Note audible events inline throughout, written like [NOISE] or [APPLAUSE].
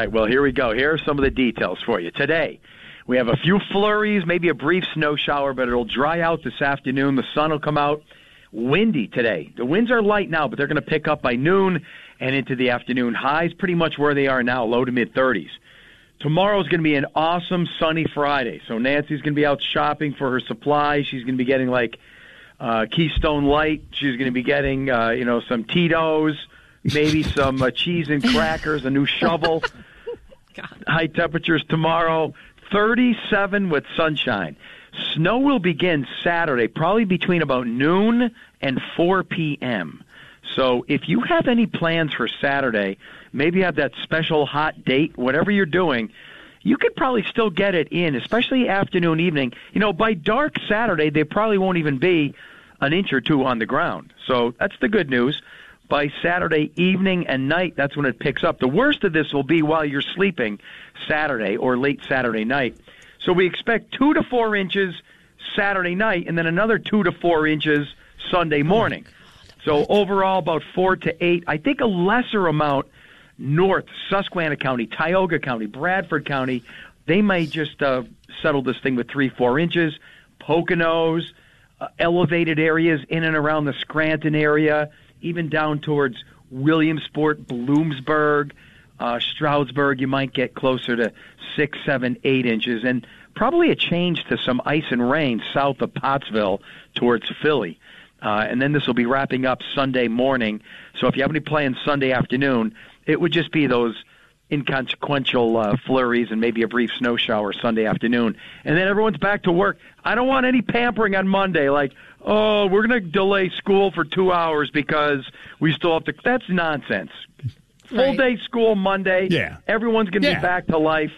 Right, well, here we go. Here are some of the details for you. Today, we have a few flurries, maybe a brief snow shower, but it'll dry out this afternoon. The sun will come out. Windy today. The winds are light now, but they're going to pick up by noon and into the afternoon. Highs pretty much where they are now, low to mid 30s. Tomorrow is going to be an awesome sunny Friday. So Nancy's going to be out shopping for her supplies. She's going to be getting like uh, Keystone Light. She's going to be getting, uh, you know, some Tito's, maybe some uh, cheese and crackers, a new shovel. [LAUGHS] High temperatures tomorrow, 37 with sunshine. Snow will begin Saturday, probably between about noon and 4 p.m. So if you have any plans for Saturday, maybe have that special hot date, whatever you're doing, you could probably still get it in, especially afternoon, evening. You know, by dark Saturday, they probably won't even be an inch or two on the ground. So that's the good news. By Saturday evening and night, that's when it picks up. The worst of this will be while you're sleeping Saturday or late Saturday night. So we expect two to four inches Saturday night and then another two to four inches Sunday morning. So overall, about four to eight. I think a lesser amount north, Susquehanna County, Tioga County, Bradford County. They might just uh, settle this thing with three, four inches. Poconos, uh, elevated areas in and around the Scranton area, even down towards Williamsport, Bloomsburg, uh, Stroudsburg, you might get closer to six, seven, eight inches, and probably a change to some ice and rain south of Pottsville towards Philly. Uh, and then this will be wrapping up Sunday morning. So if you have any plans Sunday afternoon, it would just be those inconsequential uh, flurries and maybe a brief snow shower Sunday afternoon. And then everyone's back to work. I don't want any pampering on Monday, like, oh, we're going to delay school for two hours because we still have to. That's nonsense. Full Right. day school Monday. Yeah. Everyone's going to Yeah. be back to life.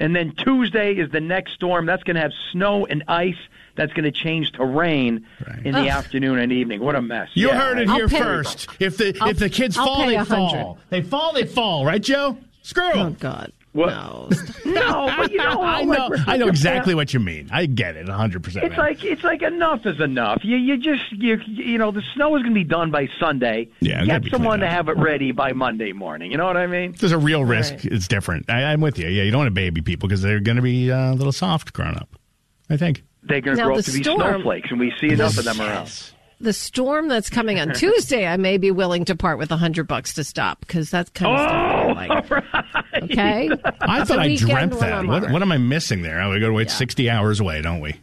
And then Tuesday is the next storm. That's going to have snow and ice. That's going to change to rain in the Ugh. afternoon and evening. What a mess. You Yeah, heard it I- here first. If the I'll- if the kids I'll fall, they fall. They fall, they fall. Right, Joe? Screw 'em. Oh God. What? No. [LAUGHS] no, but you know, I know. we're I know exactly what you mean. I get it, hundred percent. It's like it's like enough is enough. You you just you you know the snow is going to be done by Sunday. Yeah, get someone to have it ready by Monday morning. You know what I mean? There's a real risk. It's different. I, I'm with you. Yeah, you don't want to baby people because they're going to be uh, a little soft growing up. I think They're going to grow up to be snowflakes, and we see enough of them around. The storm that's coming on [LAUGHS] Tuesday, I may be willing to part with a hundred bucks to stop because that's kind of oh, stuff I like. [LAUGHS] Okay. I thought I dreamt that. What, what am I missing there? Oh, we got to wait 60 hours away, don't we?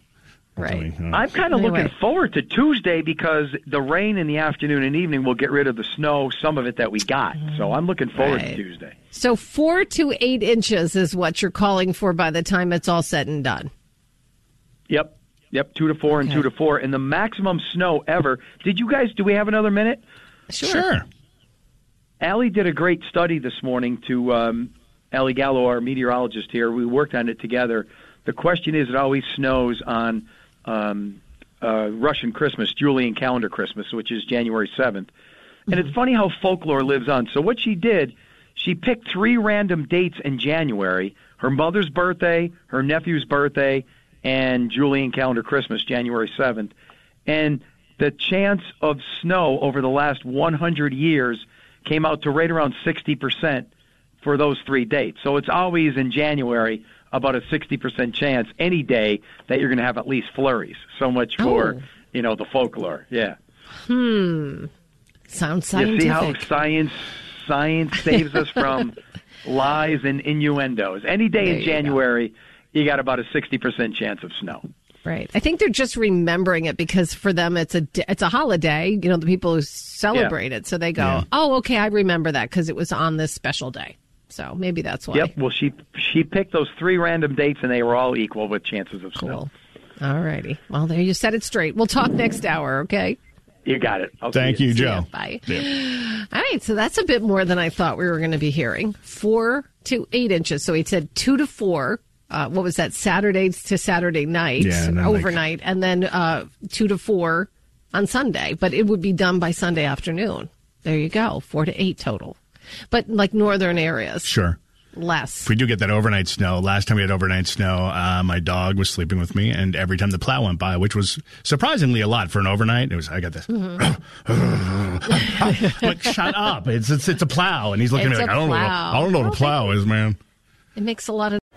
Right. Uh, I'm kind of Anyway. looking forward to Tuesday because the rain in the afternoon and evening will get rid of the snow, some of it that we got. So I'm looking forward to Tuesday. So four to eight inches is what you're calling for by the time it's all said and done. Yep. Yep, two to four and two to four, and the maximum snow ever. Did you guys? Do we have another minute? Sure. Allie did a great study this morning to um, Allie Gallo, our meteorologist here. We worked on it together. The question is, it always snows on um, uh, Russian Christmas, Julian calendar Christmas, which is January 7th. And it's funny how folklore lives on. So what she did, she picked three random dates in January: her mother's birthday, her nephew's birthday, and Julian calendar Christmas, January 7th. And the chance of snow over the last 100 years came out to right around 60% for those three dates. So it's always in January about a 60% chance any day that you're going to have at least flurries. So much for, Oh. you know, the folklore. Yeah. Hmm. Sounds scientific. You see how science science saves us from [LAUGHS] lies and innuendos. Any day There in January, go. January, you got about a 60% chance of snow. Right. I think they're just remembering it because for them it's a d- it's a holiday. You know, the people who celebrate it, so they go, Yeah. "Oh, okay, I remember that because it was on this special day." So maybe that's why. Yep. Well, she she picked those three random dates, and they were all equal with chances of snow. Cool. All righty. Well, there you set it straight. We'll talk next hour. Okay. You got it. I'll see Thank you, See ya. Joe. Bye. Yeah. All right, so that's a bit more than I thought we were going to be hearing. Four to eight inches. So he said two to four. Uh, what was that? Saturday to Saturday night, Yeah, and then, like- overnight, and then uh, two to four on Sunday. But it would be done by Sunday afternoon. There you go, four to eight total. But like northern areas, Sure. less. If we do get that overnight snow, last time we had overnight snow, uh, my dog was sleeping with me, and every time the plow went by, which was surprisingly a lot for an overnight, it was I got this. [LAUGHS] like, shut up! It's, it's it's a plow, and he's looking at me like I don't know. What. I don't know what a plow is, man. It makes a lot of.